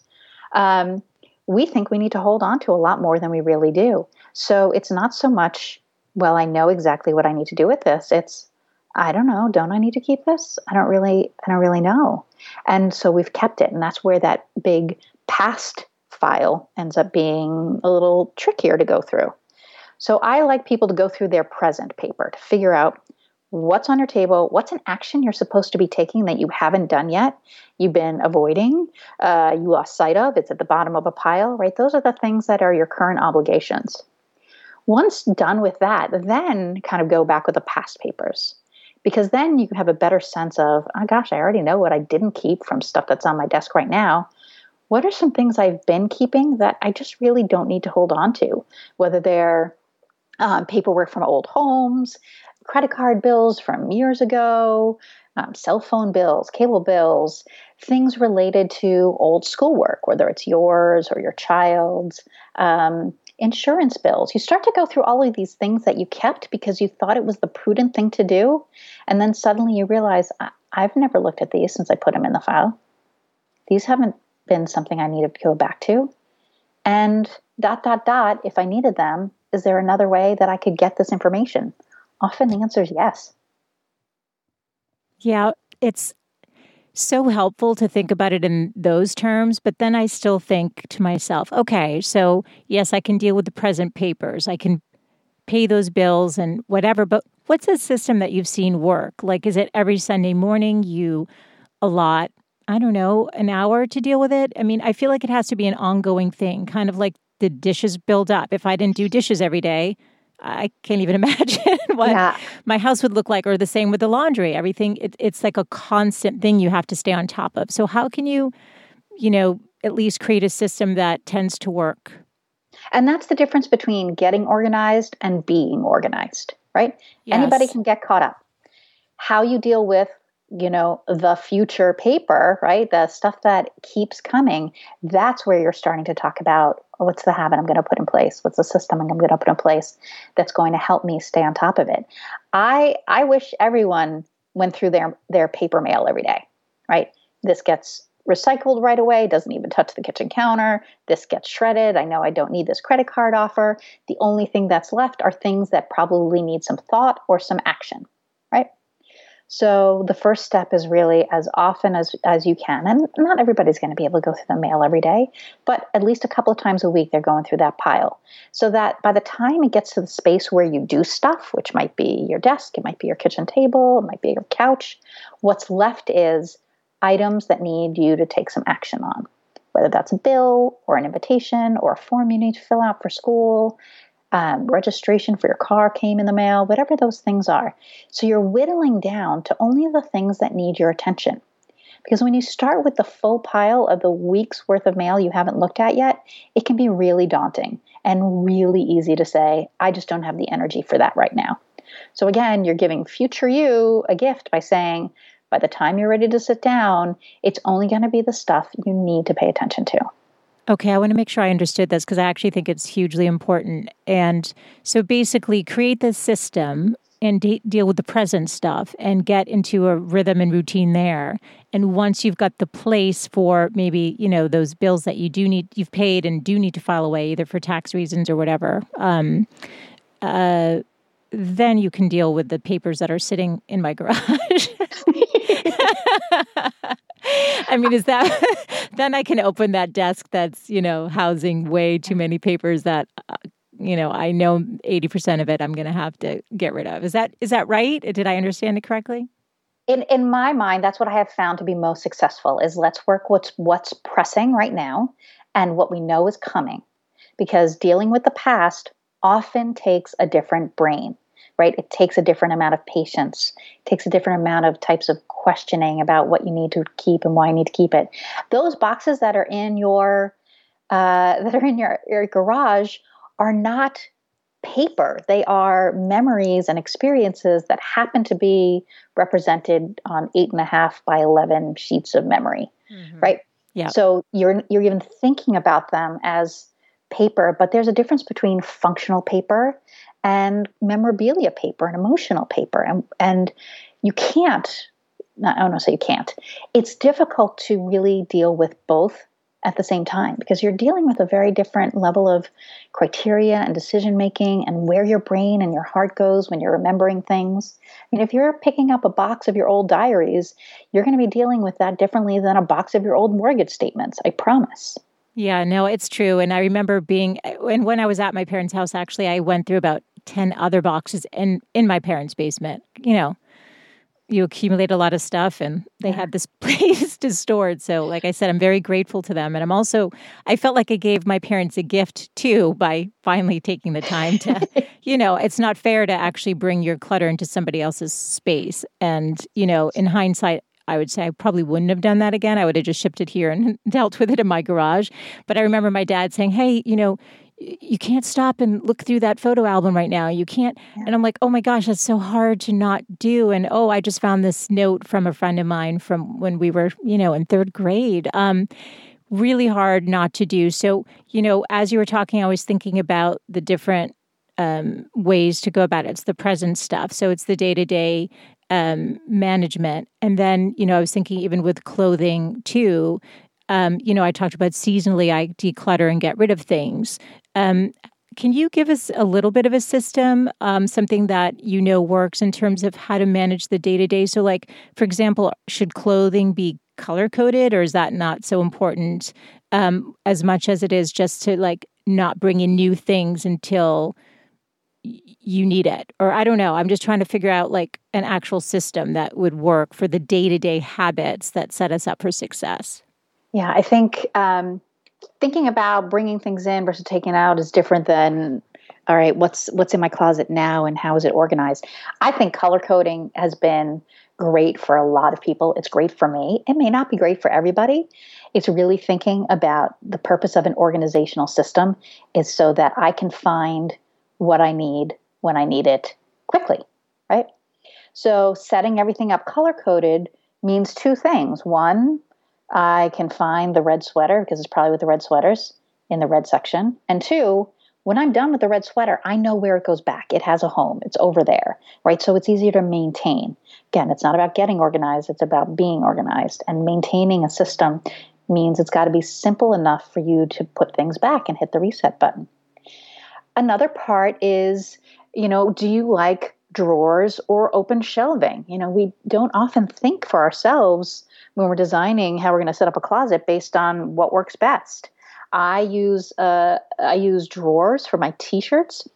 Um, we think we need to hold on to a lot more than we really do. So it's not so much, well, I know exactly what I need to do with this. It's, I don't know, don't I need to keep this? I don't really, I don't really know. And so we've kept it. And that's where that big past file ends up being a little trickier to go through. So I like people to go through their present paper to figure out what's on your table, what's an action you're supposed to be taking that you haven't done yet, you've been avoiding, uh, you lost sight of, it's at the bottom of a pile, right? Those are the things that are your current obligations. Once done with that, then kind of go back with the past papers because then you can have a better sense of, oh gosh, I already know what I didn't keep from stuff that's on my desk right now. What are some things I've been keeping that I just really don't need to hold on to? Whether they're um, paperwork from old homes, credit card bills from years ago, um, cell phone bills, cable bills, things related to old schoolwork, whether it's yours or your child's, um, insurance bills. You start to go through all of these things that you kept because you thought it was the prudent thing to do. And then suddenly you realize, I've never looked at these since I put them in the file. These haven't been something I needed to go back to. And dot, dot, dot, if I needed them, is there another way that I could get this information? Often the answer is yes. Yeah, it's so helpful to think about it in those terms, but then I still think to myself, okay, so yes, I can deal with the present papers. I can pay those bills and whatever, but what's a system that you've seen work? Like, is it every Sunday morning you allot, I don't know, an hour to deal with it? I mean, I feel like it has to be an ongoing thing, kind of like the dishes build up. If I didn't do dishes every day, I can't even imagine what yeah. my house would look like, or the same with the laundry. Everything, it, it's like a constant thing you have to stay on top of. So, how can you, you know, at least create a system that tends to work? And that's the difference between getting organized and being organized, right? Yes. Anybody can get caught up. How you deal with you know, the future paper, right? The stuff that keeps coming, that's where you're starting to talk about what's the habit I'm going to put in place? What's the system I'm going to put in place that's going to help me stay on top of it? I I wish everyone went through their their paper mail every day, right? This gets recycled right away, doesn't even touch the kitchen counter. This gets shredded. I know I don't need this credit card offer. The only thing that's left are things that probably need some thought or some action, right? So the first step is really as often as, as you can. And not everybody's going to be able to go through the mail every day, but at least a couple of times a week they're going through that pile. So that by the time it gets to the space where you do stuff, which might be your desk, it might be your kitchen table, it might be your couch, what's left is items that need you to take some action on. Whether that's a bill or an invitation or a form you need to fill out for school, um, registration for your car came in the mail, whatever those things are. So you're whittling down to only the things that need your attention. Because when you start with the full pile of the week's worth of mail you haven't looked at yet, it can be really daunting and really easy to say, I just don't have the energy for that right now. So again, you're giving future you a gift by saying, by the time you're ready to sit down, it's only going to be the stuff you need to pay attention to. Okay, I want to make sure I understood this because I actually think it's hugely important. And so basically, create this system and de- deal with the present stuff and get into a rhythm and routine there. And once you've got the place for maybe, you know, those bills that you do need, you've paid and do need to file away, either for tax reasons or whatever, um, uh, then you can deal with the papers that are sitting in my garage. I mean, is that then I can open that desk that's, you know, housing way too many papers that uh, you know, I know 80% of it I'm going to have to get rid of. Is that is that right? Did I understand it correctly? In in my mind, that's what I have found to be most successful is let's work what's what's pressing right now and what we know is coming. Because dealing with the past often takes a different brain right? It takes a different amount of patience, it takes a different amount of types of questioning about what you need to keep and why you need to keep it. Those boxes that are in your uh, that are in your, your garage are not paper. They are memories and experiences that happen to be represented on eight and a half by eleven sheets of memory, mm-hmm. right? Yeah. So you're you're even thinking about them as paper, but there's a difference between functional paper and memorabilia paper and emotional paper. And, and you can't, not, I don't know, say you can't. It's difficult to really deal with both at the same time because you're dealing with a very different level of criteria and decision making and where your brain and your heart goes when you're remembering things. I mean, if you're picking up a box of your old diaries, you're going to be dealing with that differently than a box of your old mortgage statements, I promise. Yeah, no, it's true. And I remember being, and when I was at my parents' house, actually, I went through about 10 other boxes in, in my parents' basement. You know, you accumulate a lot of stuff and they had this place to store it. So, like I said, I'm very grateful to them. And I'm also, I felt like I gave my parents a gift too by finally taking the time to, you know, it's not fair to actually bring your clutter into somebody else's space. And, you know, in hindsight, I would say I probably wouldn't have done that again. I would have just shipped it here and dealt with it in my garage. But I remember my dad saying, Hey, you know, you can't stop and look through that photo album right now. You can't. Yeah. And I'm like, oh my gosh, that's so hard to not do. And oh, I just found this note from a friend of mine from when we were, you know, in third grade. Um, really hard not to do. So, you know, as you were talking, I was thinking about the different um, ways to go about it. It's the present stuff. So it's the day to day um, management. And then, you know, I was thinking even with clothing too, um, you know, I talked about seasonally, I declutter and get rid of things. Um, can you give us a little bit of a system, um, something that you know works in terms of how to manage the day to day? So, like, for example, should clothing be color coded or is that not so important um, as much as it is just to like not bring in new things until you need it? Or i don't know. I'm just trying to figure out like an actual system that would work for the day-to-day habits that set us up for success. Yeah i think um, thinking about bringing things in versus taking out is different than all right what's what's in my closet now and how is it organized i think color coding has been great for a lot of people it's great for me it may not be great for everybody it's really thinking about the purpose of an organizational system is so that i can find what I need when I need it quickly, right? So setting everything up color coded means two things. One, I can find the red sweater because it's probably with the red sweaters in the red section. And two, when I'm done with the red sweater, I know where it goes back. It has a home. It's over there, right? So it's easier to maintain. Again, it's not about getting organized, it's about being organized. And maintaining a system means it's got to be simple enough for you to put things back and hit the reset button. Another part is, you know, do you like drawers or open shelving? You know, we don't often think for ourselves when we're designing how we're going to set up a closet based on what works best. I use uh, I use drawers for my t-shirts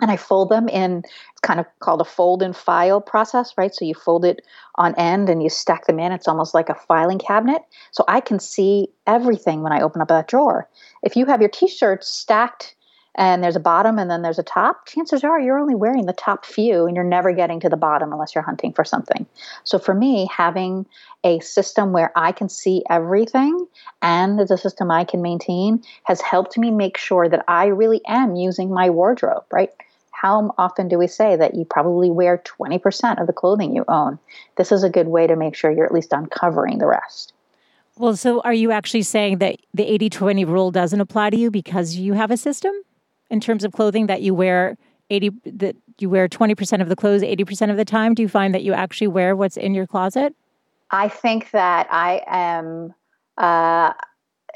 and I fold them in it's kind of called a fold and file process, right? So you fold it on end and you stack them in. It's almost like a filing cabinet. So I can see everything when I open up that drawer. If you have your t-shirts stacked and there's a bottom and then there's a top, chances are you're only wearing the top few and you're never getting to the bottom unless you're hunting for something. So for me, having a system where I can see everything and a system I can maintain has helped me make sure that I really am using my wardrobe, right? How often do we say that you probably wear 20% of the clothing you own? This is a good way to make sure you're at least uncovering the rest. Well, so are you actually saying that the 80 20 rule doesn't apply to you because you have a system? In terms of clothing that you wear 80 that you wear 20% of the clothes 80% of the time? Do you find that you actually wear what's in your closet? I think that i am uh,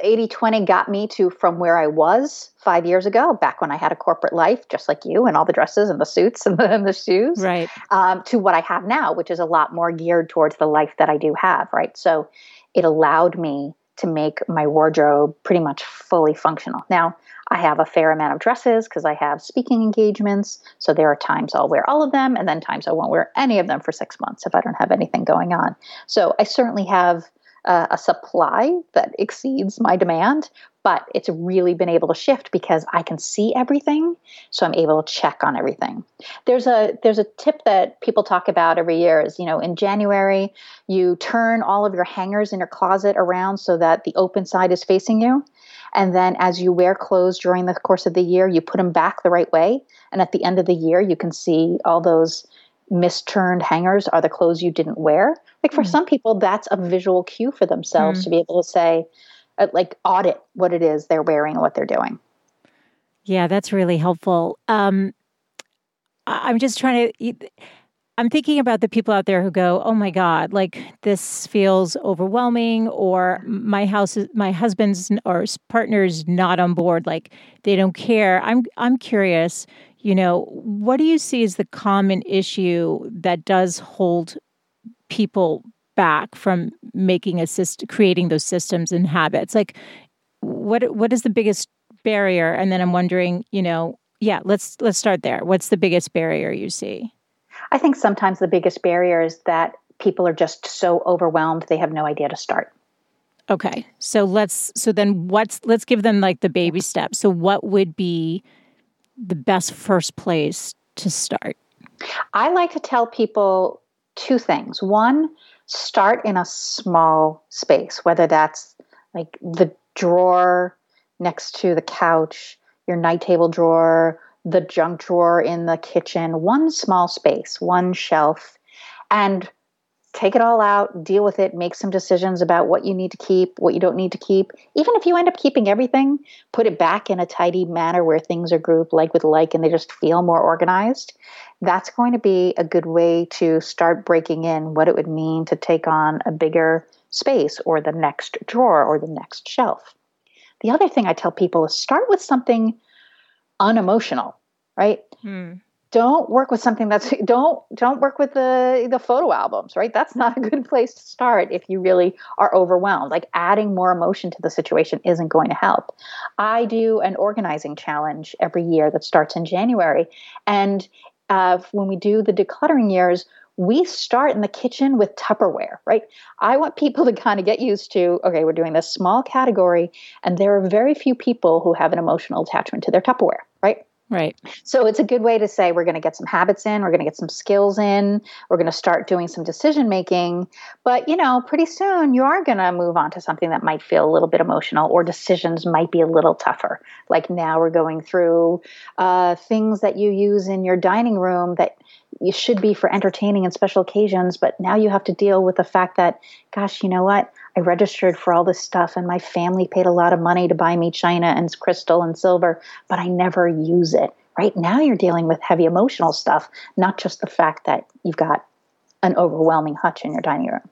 80 20 got me to from where i was five years ago back when i had a corporate life just like you and all the dresses and the suits and the, and the shoes right. um, to what i have now which is a lot more geared towards the life that i do have right? So it allowed me to make my wardrobe pretty much fully functional now I have a fair amount of dresses because I have speaking engagements. So there are times I'll wear all of them, and then times I won't wear any of them for six months if I don't have anything going on. So I certainly have uh, a supply that exceeds my demand, but it's really been able to shift because I can see everything, so I'm able to check on everything. There's a there's a tip that people talk about every year is you know in January you turn all of your hangers in your closet around so that the open side is facing you. And then as you wear clothes during the course of the year, you put them back the right way. And at the end of the year, you can see all those misturned hangers are the clothes you didn't wear. Like for mm. some people, that's a visual cue for themselves mm. to be able to say, uh, like, audit what it is they're wearing and what they're doing. Yeah, that's really helpful. Um, I'm just trying to. I'm thinking about the people out there who go, "Oh my god, like this feels overwhelming," or "My house, is, my husband's or partner's not on board. Like they don't care." I'm I'm curious. You know, what do you see as the common issue that does hold people back from making a system, creating those systems and habits? Like, what what is the biggest barrier? And then I'm wondering, you know, yeah, let's let's start there. What's the biggest barrier you see? I think sometimes the biggest barrier is that people are just so overwhelmed they have no idea to start. Okay. So let's so then what's let's give them like the baby steps. So what would be the best first place to start? I like to tell people two things. One, start in a small space, whether that's like the drawer next to the couch, your night table drawer, the junk drawer in the kitchen, one small space, one shelf, and take it all out, deal with it, make some decisions about what you need to keep, what you don't need to keep. Even if you end up keeping everything, put it back in a tidy manner where things are grouped like with like and they just feel more organized. That's going to be a good way to start breaking in what it would mean to take on a bigger space or the next drawer or the next shelf. The other thing I tell people is start with something unemotional, right? Hmm. Don't work with something that's don't don't work with the the photo albums, right? That's not a good place to start if you really are overwhelmed. Like adding more emotion to the situation isn't going to help. I do an organizing challenge every year that starts in January, and uh, when we do the decluttering years, we start in the kitchen with Tupperware, right? I want people to kind of get used to okay, we're doing this small category, and there are very few people who have an emotional attachment to their Tupperware, right? So it's a good way to say we're going to get some habits in, we're going to get some skills in, we're going to start doing some decision making. But, you know, pretty soon you are going to move on to something that might feel a little bit emotional or decisions might be a little tougher. Like now we're going through uh, things that you use in your dining room that you should be for entertaining and special occasions, but now you have to deal with the fact that, gosh, you know what? I registered for all this stuff and my family paid a lot of money to buy me china and crystal and silver, but I never use it. Right now, you're dealing with heavy emotional stuff, not just the fact that you've got an overwhelming hutch in your dining room.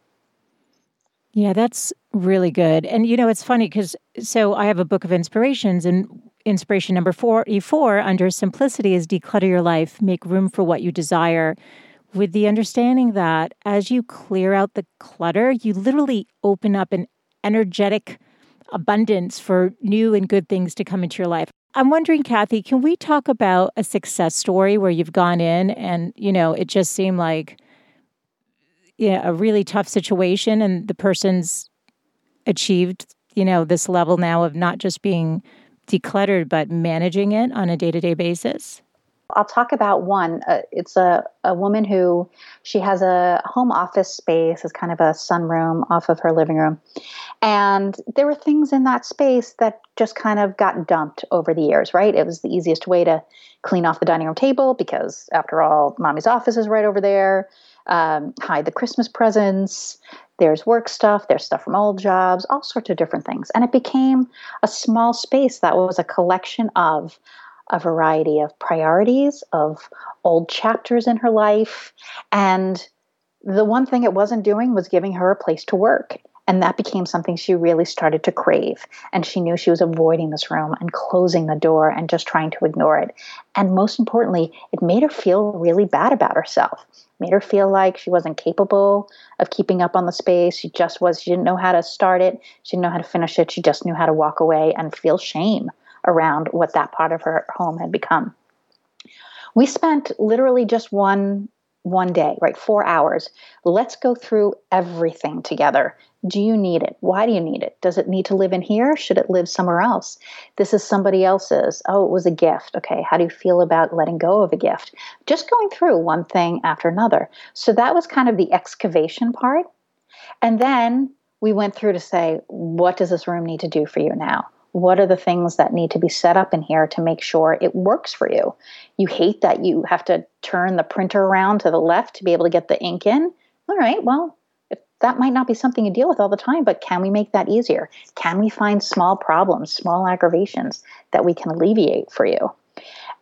Yeah, that's really good. And you know, it's funny because so I have a book of inspirations, and inspiration number four E4 under simplicity is declutter your life, make room for what you desire. With the understanding that as you clear out the clutter, you literally open up an energetic abundance for new and good things to come into your life. I'm wondering, Kathy, can we talk about a success story where you've gone in and, you know, it just seemed like yeah, a really tough situation and the person's achieved, you know, this level now of not just being decluttered, but managing it on a day to day basis? I'll talk about one. Uh, it's a, a woman who she has a home office space as kind of a sunroom off of her living room. And there were things in that space that just kind of got dumped over the years, right? It was the easiest way to clean off the dining room table because, after all, mommy's office is right over there. Um, hide the Christmas presents. There's work stuff, there's stuff from old jobs, all sorts of different things. And it became a small space that was a collection of a variety of priorities, of old chapters in her life. And the one thing it wasn't doing was giving her a place to work. And that became something she really started to crave. And she knew she was avoiding this room and closing the door and just trying to ignore it. And most importantly, it made her feel really bad about herself. Made her feel like she wasn't capable of keeping up on the space. She just was, she didn't know how to start it. She didn't know how to finish it. She just knew how to walk away and feel shame around what that part of her home had become. We spent literally just one one day, right? 4 hours. Let's go through everything together. Do you need it? Why do you need it? Does it need to live in here? Should it live somewhere else? This is somebody else's. Oh, it was a gift. Okay, how do you feel about letting go of a gift? Just going through one thing after another. So that was kind of the excavation part. And then we went through to say, what does this room need to do for you now? What are the things that need to be set up in here to make sure it works for you? You hate that you have to turn the printer around to the left to be able to get the ink in. All right well that might not be something you deal with all the time but can we make that easier? Can we find small problems small aggravations that we can alleviate for you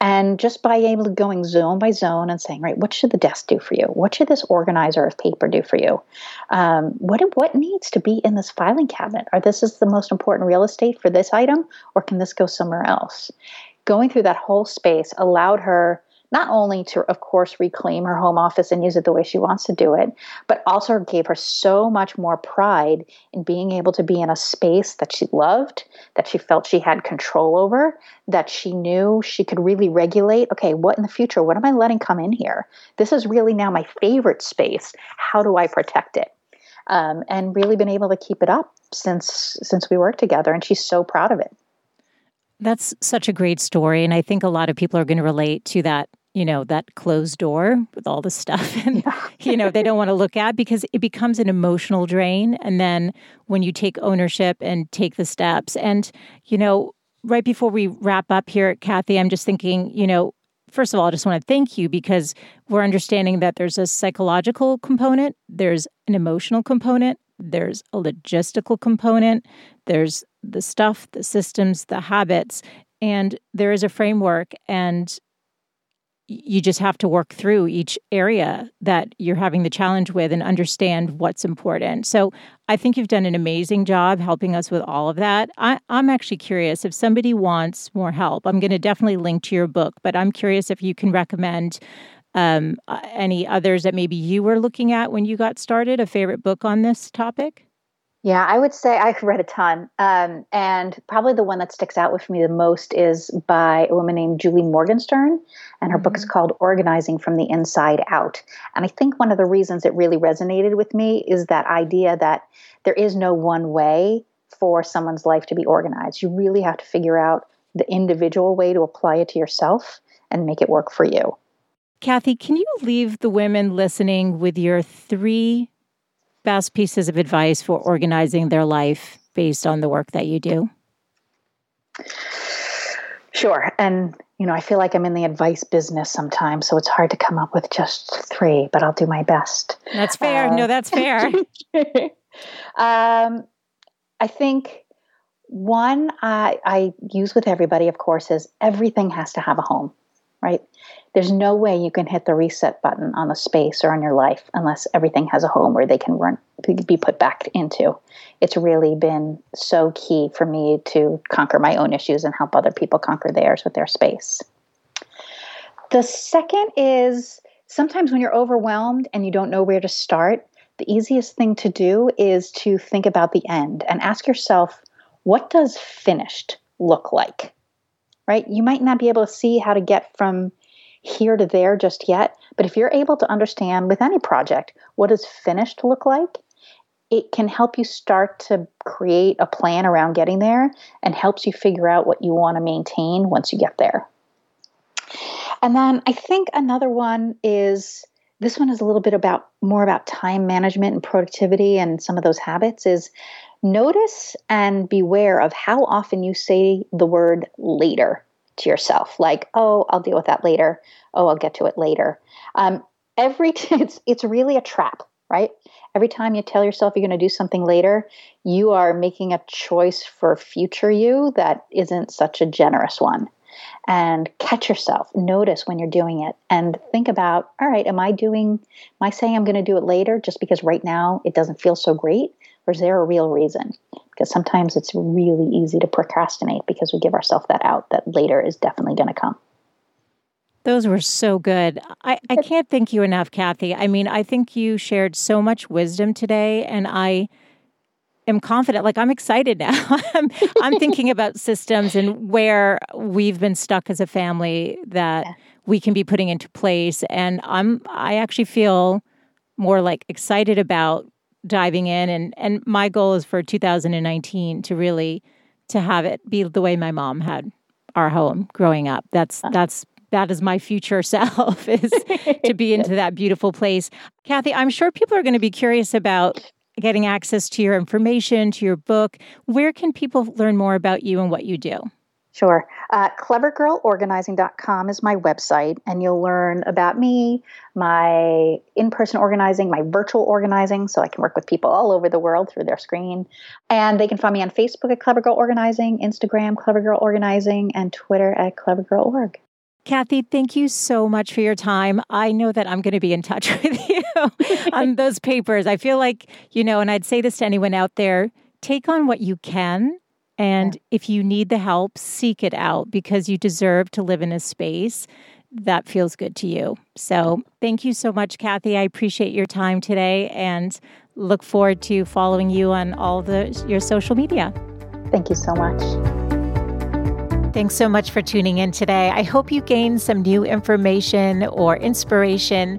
and just by able to going zone by zone and saying, right, what should the desk do for you? What should this organizer of paper do for you? Um, what what needs to be in this filing cabinet? Are this is the most important real estate for this item, or can this go somewhere else? Going through that whole space allowed her not only to, of course, reclaim her home office and use it the way she wants to do it, but also gave her so much more pride in being able to be in a space that she loved, that she felt she had control over, that she knew she could really regulate. Okay, what in the future? What am I letting come in here? This is really now my favorite space. How do I protect it? Um, and really been able to keep it up since since we worked together, and she's so proud of it. That's such a great story. And I think a lot of people are going to relate to that, you know, that closed door with all the stuff and, you know, they don't want to look at because it becomes an emotional drain. And then when you take ownership and take the steps, and, you know, right before we wrap up here, Kathy, I'm just thinking, you know, first of all, I just want to thank you because we're understanding that there's a psychological component, there's an emotional component, there's a logistical component, there's the stuff, the systems, the habits, and there is a framework and you just have to work through each area that you're having the challenge with and understand what's important. So I think you've done an amazing job helping us with all of that. I, am actually curious if somebody wants more help, I'm going to definitely link to your book, but I'm curious if you can recommend um, any others that maybe you were looking at when you got started, a favorite book on this topic? Yeah, I would say I've read a ton. Um, and probably the one that sticks out with me the most is by a woman named Julie Morgenstern. And her mm-hmm. book is mm-hmm. called Organizing from the Inside Out. And I think one of the reasons it really resonated with me is that idea that there is no one way for someone's life to be organized. You really have to figure out the individual way to apply it to yourself and make it work for you. Kathy, can you leave the women listening with your three best pieces of advice for organizing their life based on the work that you do? Sure. And, you know, I feel like I'm in the advice business sometimes, so it's hard to come up with just three, but I'll do my best. That's fair. Uh, no, that's fair. um, I think one I, I use with everybody, of course, is everything has to have a home, right? There's no way you can hit the reset button on a space or on your life unless everything has a home where they can run, be put back into. It's really been so key for me to conquer my own issues and help other people conquer theirs with their space. The second is sometimes when you're overwhelmed and you don't know where to start, the easiest thing to do is to think about the end and ask yourself, what does finished look like? Right? You might not be able to see how to get from here to there just yet, but if you're able to understand with any project what does finished look like, it can help you start to create a plan around getting there and helps you figure out what you want to maintain once you get there. And then I think another one is this one is a little bit about more about time management and productivity and some of those habits is notice and beware of how often you say the word later to yourself like oh i'll deal with that later. Oh i'll get to it later. Um, every t- it's it's really a trap right? Every time you tell yourself you're going to do something later you are making a choice for future you that isn't such a generous one. And catch yourself. Notice when you're doing it and think about all right am i doing am i saying i'm going to do it later just because right now it doesn't feel so great? Or is there a real reason? Because sometimes it's really easy to procrastinate because we give ourselves that out that later is definitely going to come. Those were so good. I, I can't thank you enough, Kathy. I mean, I think you shared so much wisdom today, and I am confident. Like, I'm excited now. I'm, I'm thinking about systems and where we've been stuck as a family that yeah. we can be putting into place. And I'm, I actually feel more like excited about diving in and and my goal is for 2019 to really to have it be the way my mom had our home growing up. That's ah. that's that is my future self is to be into that beautiful place. Kathy i'm sure people are going to be curious about getting access to your information to your book. Where can people learn more about you and what you do Sure. Uh, clevergirlorganizing.com is my website, and you'll learn about me, my in person organizing, my virtual organizing, so I can work with people all over the world through their screen. And they can find me on Facebook at Clever Girl Organizing, Instagram, Clever Girl Organizing, and Twitter at CleverGirlOrg. Kathy, thank you so much for your time. I know that I'm going to be in touch with you on those papers. I feel like, you know, and I'd say this to anyone out there take on what you can and yeah. if you need the help, seek it out because you deserve to live in a space that feels good to you. So, thank you so much, Kathy. I appreciate your time today and look forward to following you on all the your social media. Thank you so much. Thanks so much for tuning in today. I hope you gained some new information or inspiration